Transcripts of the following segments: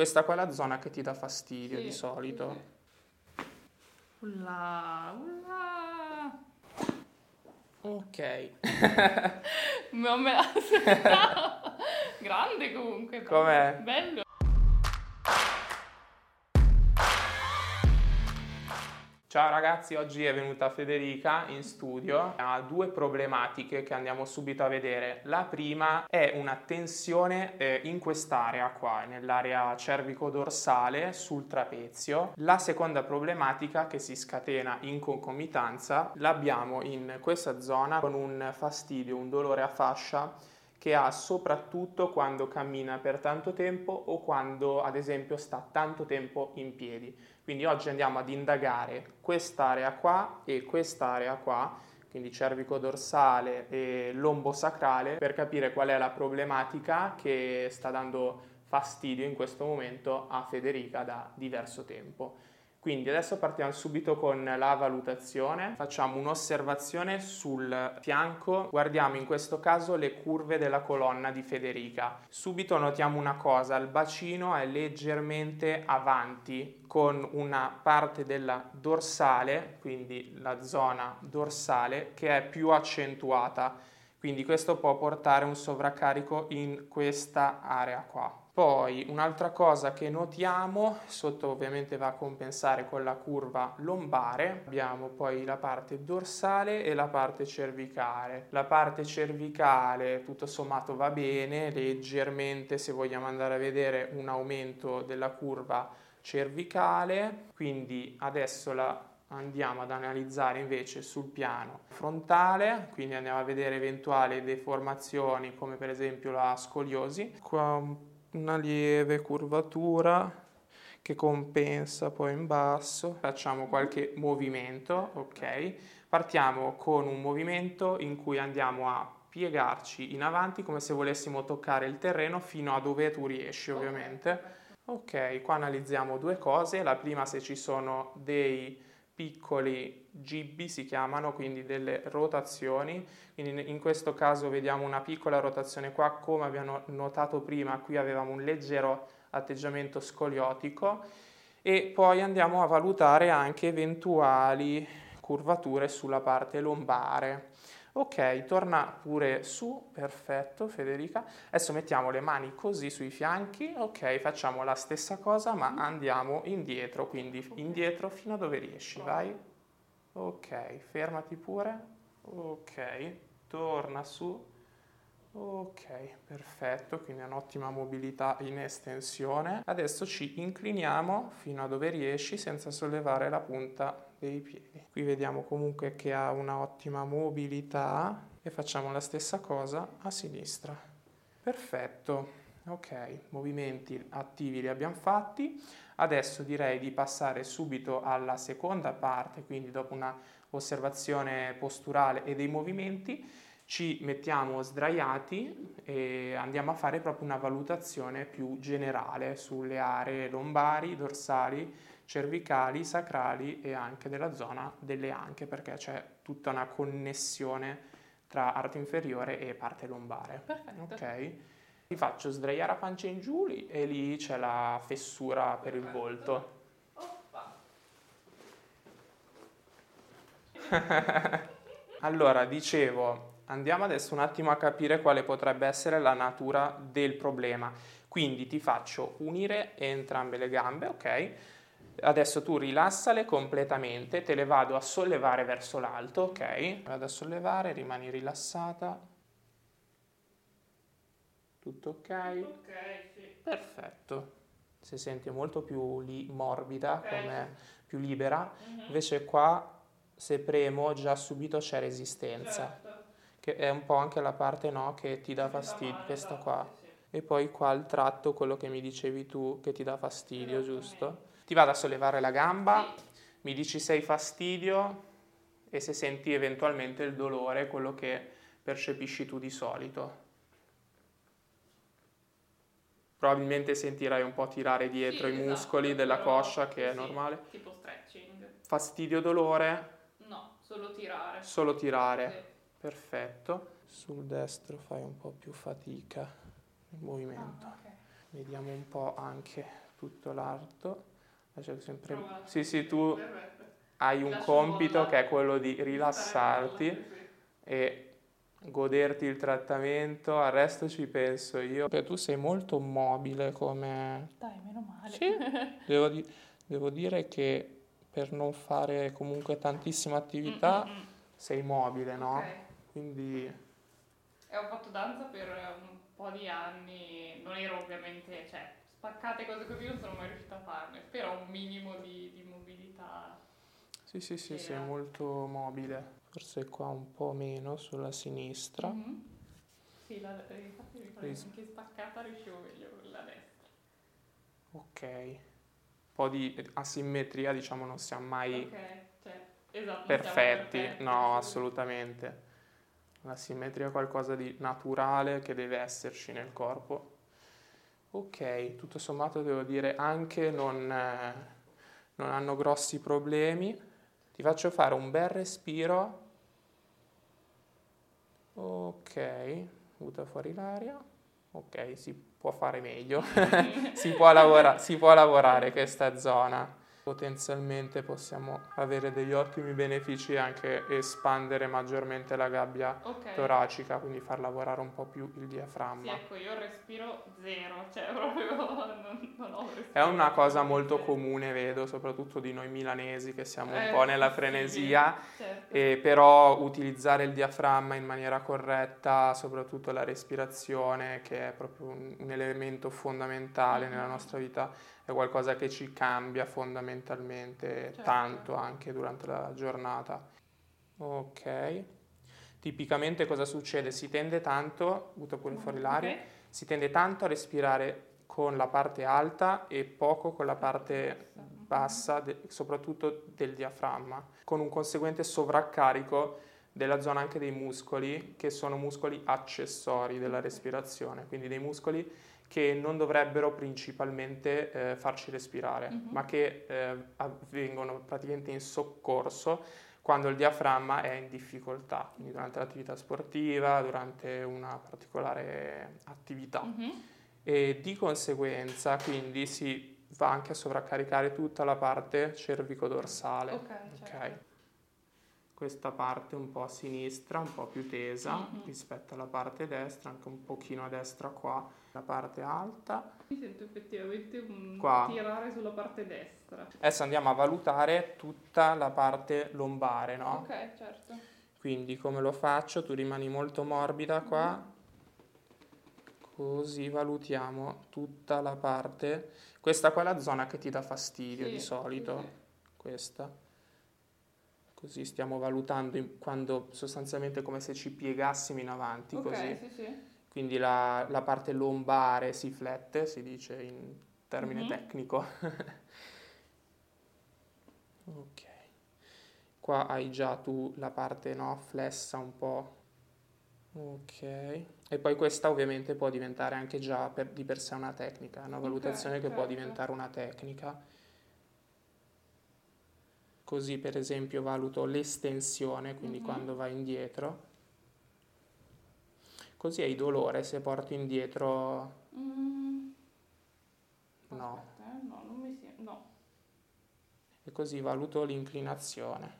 Questa qua è la zona che ti dà fastidio Sì, di solito. Ulla, ulla. Ok. Non me l'aspettavo. Grande comunque. Com'è? Bello. Ciao ragazzi, oggi è venuta Federica in studio, ha due problematiche che andiamo subito a vedere. La prima è una tensione eh, in quest'area qua, nell'area cervico-dorsale sul trapezio. La seconda problematica che si scatena in concomitanza l'abbiamo in questa zona con un fastidio, un dolore a fascia che ha soprattutto quando cammina per tanto tempo o quando ad esempio sta tanto tempo in piedi. Quindi oggi andiamo ad indagare quest'area qua e quest'area qua, quindi cervico dorsale e lombo sacrale, per capire qual è la problematica che sta dando fastidio in questo momento a Federica da diverso tempo. Quindi adesso partiamo subito con la valutazione, facciamo un'osservazione sul fianco, guardiamo in questo caso le curve della colonna di Federica. Subito notiamo una cosa, il bacino è leggermente avanti con una parte della dorsale, quindi la zona dorsale, che è più accentuata. Quindi questo può portare un sovraccarico in questa area qua. Poi un'altra cosa che notiamo, sotto ovviamente va a compensare con la curva lombare, abbiamo poi la parte dorsale e la parte cervicale. La parte cervicale tutto sommato va bene, leggermente se vogliamo andare a vedere un aumento della curva cervicale, quindi adesso la andiamo ad analizzare invece sul piano frontale, quindi andiamo a vedere eventuali deformazioni come per esempio la scoliosi. Qua una lieve curvatura che compensa poi in basso. Facciamo qualche movimento, ok? Partiamo con un movimento in cui andiamo a piegarci in avanti come se volessimo toccare il terreno fino a dove tu riesci, ovviamente. Ok, qua analizziamo due cose. La prima se ci sono dei piccoli gibbi si chiamano, quindi delle rotazioni. Quindi in questo caso vediamo una piccola rotazione qua, come abbiamo notato prima, qui avevamo un leggero atteggiamento scoliotico e poi andiamo a valutare anche eventuali curvature sulla parte lombare. Ok, torna pure su, perfetto Federica. Adesso mettiamo le mani così sui fianchi, ok, facciamo la stessa cosa ma andiamo indietro, quindi indietro fino a dove riesci, vai. Ok, fermati pure, ok, torna su, ok, perfetto, quindi un'ottima mobilità in estensione. Adesso ci incliniamo fino a dove riesci senza sollevare la punta dei piedi. Qui vediamo comunque che ha una ottima mobilità e facciamo la stessa cosa a sinistra. Perfetto. Ok, movimenti attivi li abbiamo fatti. Adesso direi di passare subito alla seconda parte, quindi dopo una osservazione posturale e dei movimenti, ci mettiamo sdraiati e andiamo a fare proprio una valutazione più generale sulle aree lombari, dorsali, cervicali, sacrali e anche della zona delle anche perché c'è tutta una connessione tra arte inferiore e parte lombare. Perfetto. Ok? Ti faccio sdraiare a pancia in giù e lì c'è la fessura per il volto. Allora, dicevo, andiamo adesso un attimo a capire quale potrebbe essere la natura del problema. Quindi ti faccio unire entrambe le gambe, ok? Adesso tu rilassale completamente, te le vado a sollevare verso l'alto, ok? Vado a sollevare, rimani rilassata. Tutto ok? Ok, sì. Perfetto. Si sente molto più li- morbida, Ok. come più libera. Mhm. Invece qua, se premo, già subito c'è resistenza, Certo. Che è un po' anche la parte no, che ti dà Ti fa fastidio, questa qua. E poi qua il tratto, quello che mi dicevi tu, che ti dà fastidio, giusto? Ti vado a sollevare la gamba, mi dici se hai fastidio e se senti eventualmente il dolore, quello che percepisci tu di solito. Probabilmente sentirai un po' tirare dietro Sì, i esatto, muscoli della coscia, che è sì, normale. Tipo stretching. Fastidio, dolore, No, solo tirare. solo tirare. Sì. Perfetto. Sul destro fai un po' più fatica il movimento. Ah, ok. Vediamo un po' anche tutto l'arto. Sempre... Sì, sì, tu hai un compito che è quello di rilassarti e goderti il trattamento, al resto ci penso io. Perché tu sei molto mobile come... Dai, meno male. Sì, devo, di- devo dire che per non fare comunque tantissima attività Mm, mm, mm. sei mobile, no? Ok. Quindi E ho fatto danza per un po' di anni, non ero ovviamente, cioè, spaccate cose così non sono mai riuscita a farne, però un minimo di, di mobilità. sì, sì, sì, Sì, sei eh. molto mobile. Forse qua un po' meno sulla sinistra. Mhm. Sì, la, eh, infatti mi pare Ris- anche spaccata riuscivo meglio con la destra. Ok. Un po' di asimmetria, diciamo, non siamo mai Ok, cioè, esatto. non siamo perfetti. perfetti, No, assolutamente. La simmetria è qualcosa di naturale che deve esserci nel corpo. Ok, tutto sommato devo dire anche non, eh, non hanno grossi problemi. Ti faccio fare un bel respiro. Ok, butta fuori l'aria. Ok, si può fare meglio. si, può lavora- si può lavorare questa zona. Potenzialmente possiamo avere degli ottimi benefici e anche espandere maggiormente la gabbia Ok. toracica, quindi far lavorare un po' più il Sì, diaframma. ecco, io respiro zero, cioè proprio non, non ho respiro. È una cosa molto comune, vedo, soprattutto di noi milanesi che siamo un Eh, po' nella sì, frenesia, Certo. e però utilizzare il diaframma in maniera corretta, soprattutto la respirazione, che è proprio un, un elemento fondamentale nella Mhm. nostra vita, è qualcosa che ci cambia fondamentalmente Certo. tanto anche durante la giornata. Ok. Tipicamente cosa succede? Si tende tanto, butta pure fuori l'aria, Ok. si tende tanto a respirare con la parte alta e poco con la parte bassa, de- soprattutto del diaframma, con un conseguente sovraccarico della zona anche dei muscoli, che sono muscoli accessori della respirazione, quindi dei muscoli che non dovrebbero principalmente eh, farci respirare, Mhm. ma che eh, avvengono praticamente in soccorso quando il diaframma è in difficoltà, quindi durante l'attività sportiva, durante una particolare attività Mhm. e di conseguenza quindi si va anche a sovraccaricare tutta la parte cervico-dorsale. Ok, certo. ok? Questa parte un po' a sinistra, un po' più tesa Mhm. rispetto alla parte destra, anche un pochino a destra qua, la parte alta. Mi sento effettivamente un Qua. tirare sulla parte destra. Adesso andiamo a valutare tutta la parte lombare, no? Ok, certo. Quindi come lo faccio? Tu rimani molto morbida qua, così valutiamo tutta la parte. Questa qua è la zona che ti dà fastidio Sì, di solito, sì. questa. Così stiamo valutando in- quando sostanzialmente è come se ci piegassimo in avanti, Ok, così. sì, sì. Quindi la, la parte lombare si flette, si dice in termine Mhm. tecnico. ok. Qua hai già tu la parte no, flessa un po'. Ok. E poi questa ovviamente può diventare anche già per- di per sé una tecnica, una valutazione che può certo. diventare una tecnica. Così per esempio valuto l'estensione, quindi Mhm. quando vai indietro. Così hai dolore se porti indietro. Mm, No. aspetta, eh, no, non mi sembra. No. E così valuto l'inclinazione.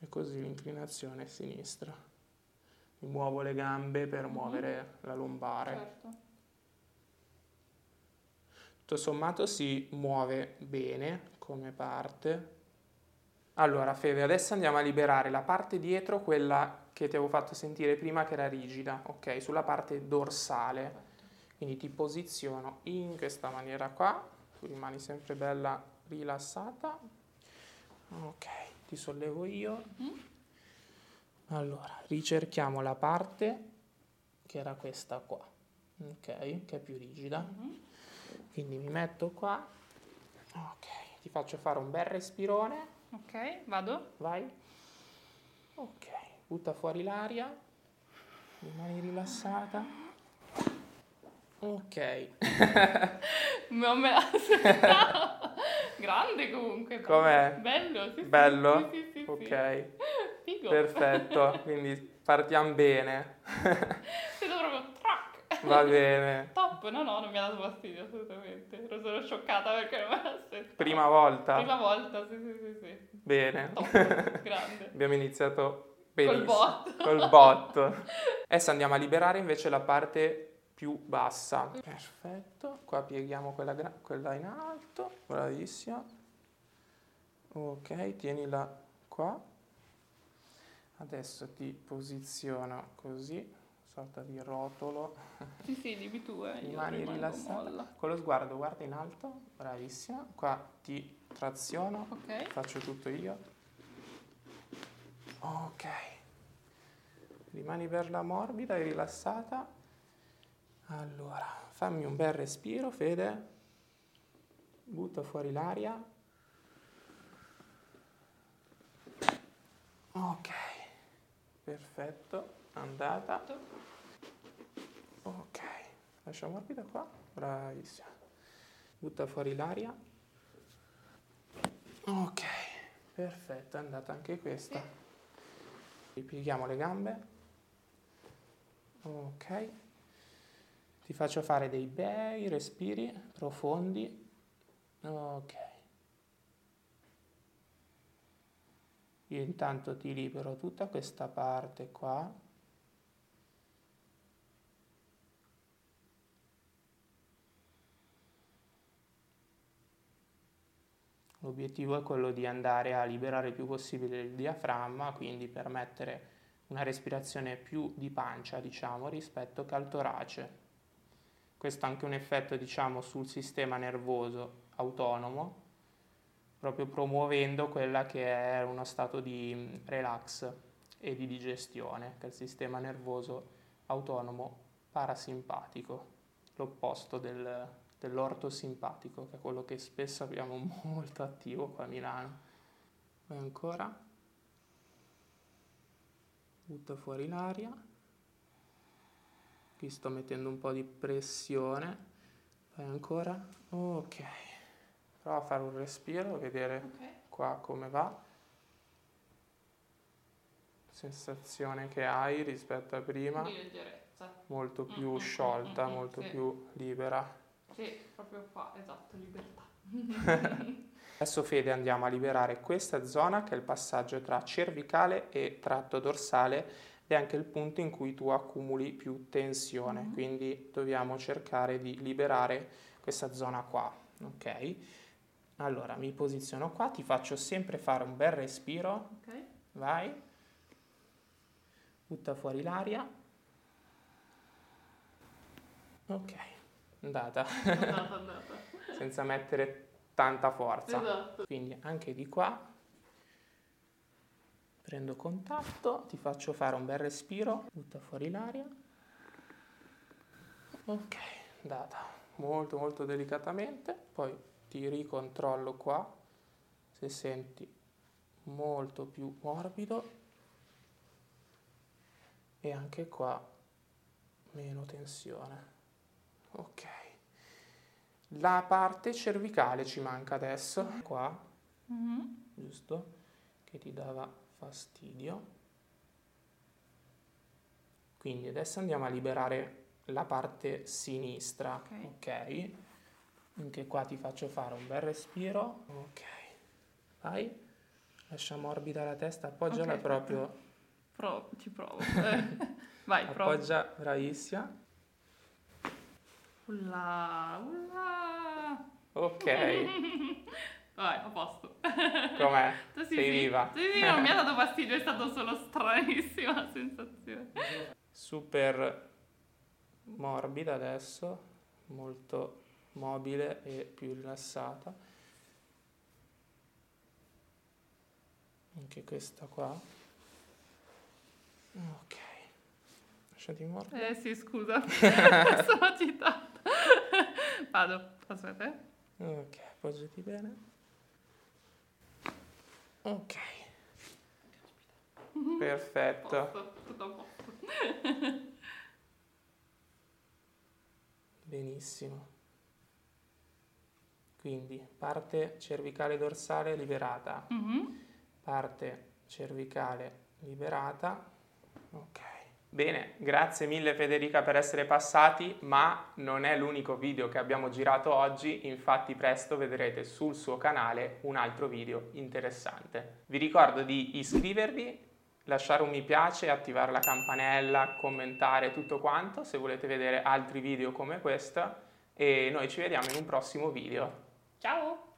E così l'inclinazione è sinistra. Mi muovo le gambe per Mhm. muovere la lombare. Certo. Tutto sommato si muove bene come parte. Allora, Fede, adesso andiamo a liberare la parte dietro, quella che ti avevo fatto sentire prima che era rigida, ok? Sulla parte dorsale. Quindi ti posiziono in questa maniera qua, tu rimani sempre bella rilassata. Ok, ti sollevo io. Mhm. Allora, ricerchiamo la parte che era questa qua, ok? Che è più rigida. Quindi mi metto qua. Ok, ti faccio fare un bel respirone. Ok, vado. Vai. Ok, butta fuori l'aria. Rimani rilassata. Ok. Non me la Grande comunque. Com'è? Bello, sì. Bello? Sì, sì, sì, sì. Ok, Figo. perfetto. Quindi partiamo bene. Va bene. Top. top, no no, non mi ha dato fastidio assolutamente. Ero solo scioccata perché non me l'aspettavo. Prima volta? Prima volta, sì sì sì. sì. Bene. Top, grande. Abbiamo iniziato benissimo. Col bot. Col bot. Adesso andiamo a liberare invece la parte più bassa. Perfetto. Qua pieghiamo quella, gra- quella in alto. Bravissima. Ok, tienila qua. Adesso ti posiziono così, sorta di rotolo. Sì sì, dimmi tu, eh. Io Mani rimango rilassate. molla. Con lo sguardo guarda in alto. Bravissima. Qua ti traziono. Ok. Faccio tutto io. Ok. Rimani bella morbida e rilassata. Allora, fammi un bel respiro, Fede. Butta fuori l'aria. Ok. Perfetto. Andata. Ok. Lascia morbida qua. Bravissima. Butta fuori l'aria. Ok, perfetto, è andata anche questa. Ripieghiamo le gambe. Ok. Ti faccio fare dei bei respiri profondi. Ok. Io intanto ti libero tutta questa parte qua. L'obiettivo è quello di andare a liberare il più possibile il diaframma, quindi permettere una respirazione più di pancia, diciamo, rispetto che al torace. Questo ha anche un effetto, diciamo, sul sistema nervoso autonomo, proprio promuovendo quella che è uno stato di relax e di digestione, che è il sistema nervoso autonomo parasimpatico, l'opposto del, dell'ortosimpatico, che è quello che spesso abbiamo molto attivo qua a Milano. Poi ancora. Butta fuori l'aria. Qui sto mettendo un po' di pressione. Poi ancora. Ok. Prova a fare un respiro, vedere Ok. qua come va. Sensazione che hai rispetto a prima, molto più mm, sciolta, mm, mm, molto sì. più libera. Sì, proprio qua, esatto, libertà. Adesso Fede andiamo a liberare questa zona che è il passaggio tra cervicale e tratto dorsale ed è anche il punto in cui tu accumuli più tensione, Mhm. quindi dobbiamo cercare di liberare questa zona qua, ok? Allora mi posiziono qua, ti faccio sempre fare un bel respiro, Ok. vai, butta fuori l'aria, ok, andata, Andata, andata. senza mettere tanta forza. Esatto. Quindi anche di qua prendo contatto, ti faccio fare un bel respiro, butta fuori l'aria. Ok, andata molto molto delicatamente, poi ti ricontrollo qua se senti molto più morbido e anche qua meno tensione. Ok. La parte cervicale ci manca adesso, qua, Mhm. giusto? Che ti dava fastidio. Quindi adesso andiamo a liberare la parte sinistra, Ok. ok? Anche qua ti faccio fare un bel respiro, ok. Vai, lascia morbida la testa, appoggiala Ok. proprio, Pro- ci provo. Vai, provo. appoggia, bravissima. Ulla, ulla. Ok, Vai, a posto. com'è? Sì, Sei sì. viva? Sì, sì, non mi ha dato fastidio, è stato solo stranissima sensazione. super morbida adesso, molto mobile e più rilassata. Anche questa qua. Ok. Lasciati morbida. Eh sì, scusa, sono agitata. Vado, aspetta. eh. Ok, appoggiati bene. Ok. Perfetto. Posto, tutto a posto. Benissimo. Quindi parte cervicale dorsale liberata, Mhm. parte cervicale liberata. Ok. Bene, grazie mille Federica per essere passati, ma non è l'unico video che abbiamo girato oggi, infatti presto vedrete sul suo canale un altro video interessante. Vi ricordo di iscrivervi, lasciare un mi piace, attivare la campanella, commentare tutto quanto se volete vedere altri video come questo e noi ci vediamo in un prossimo video. Ciao!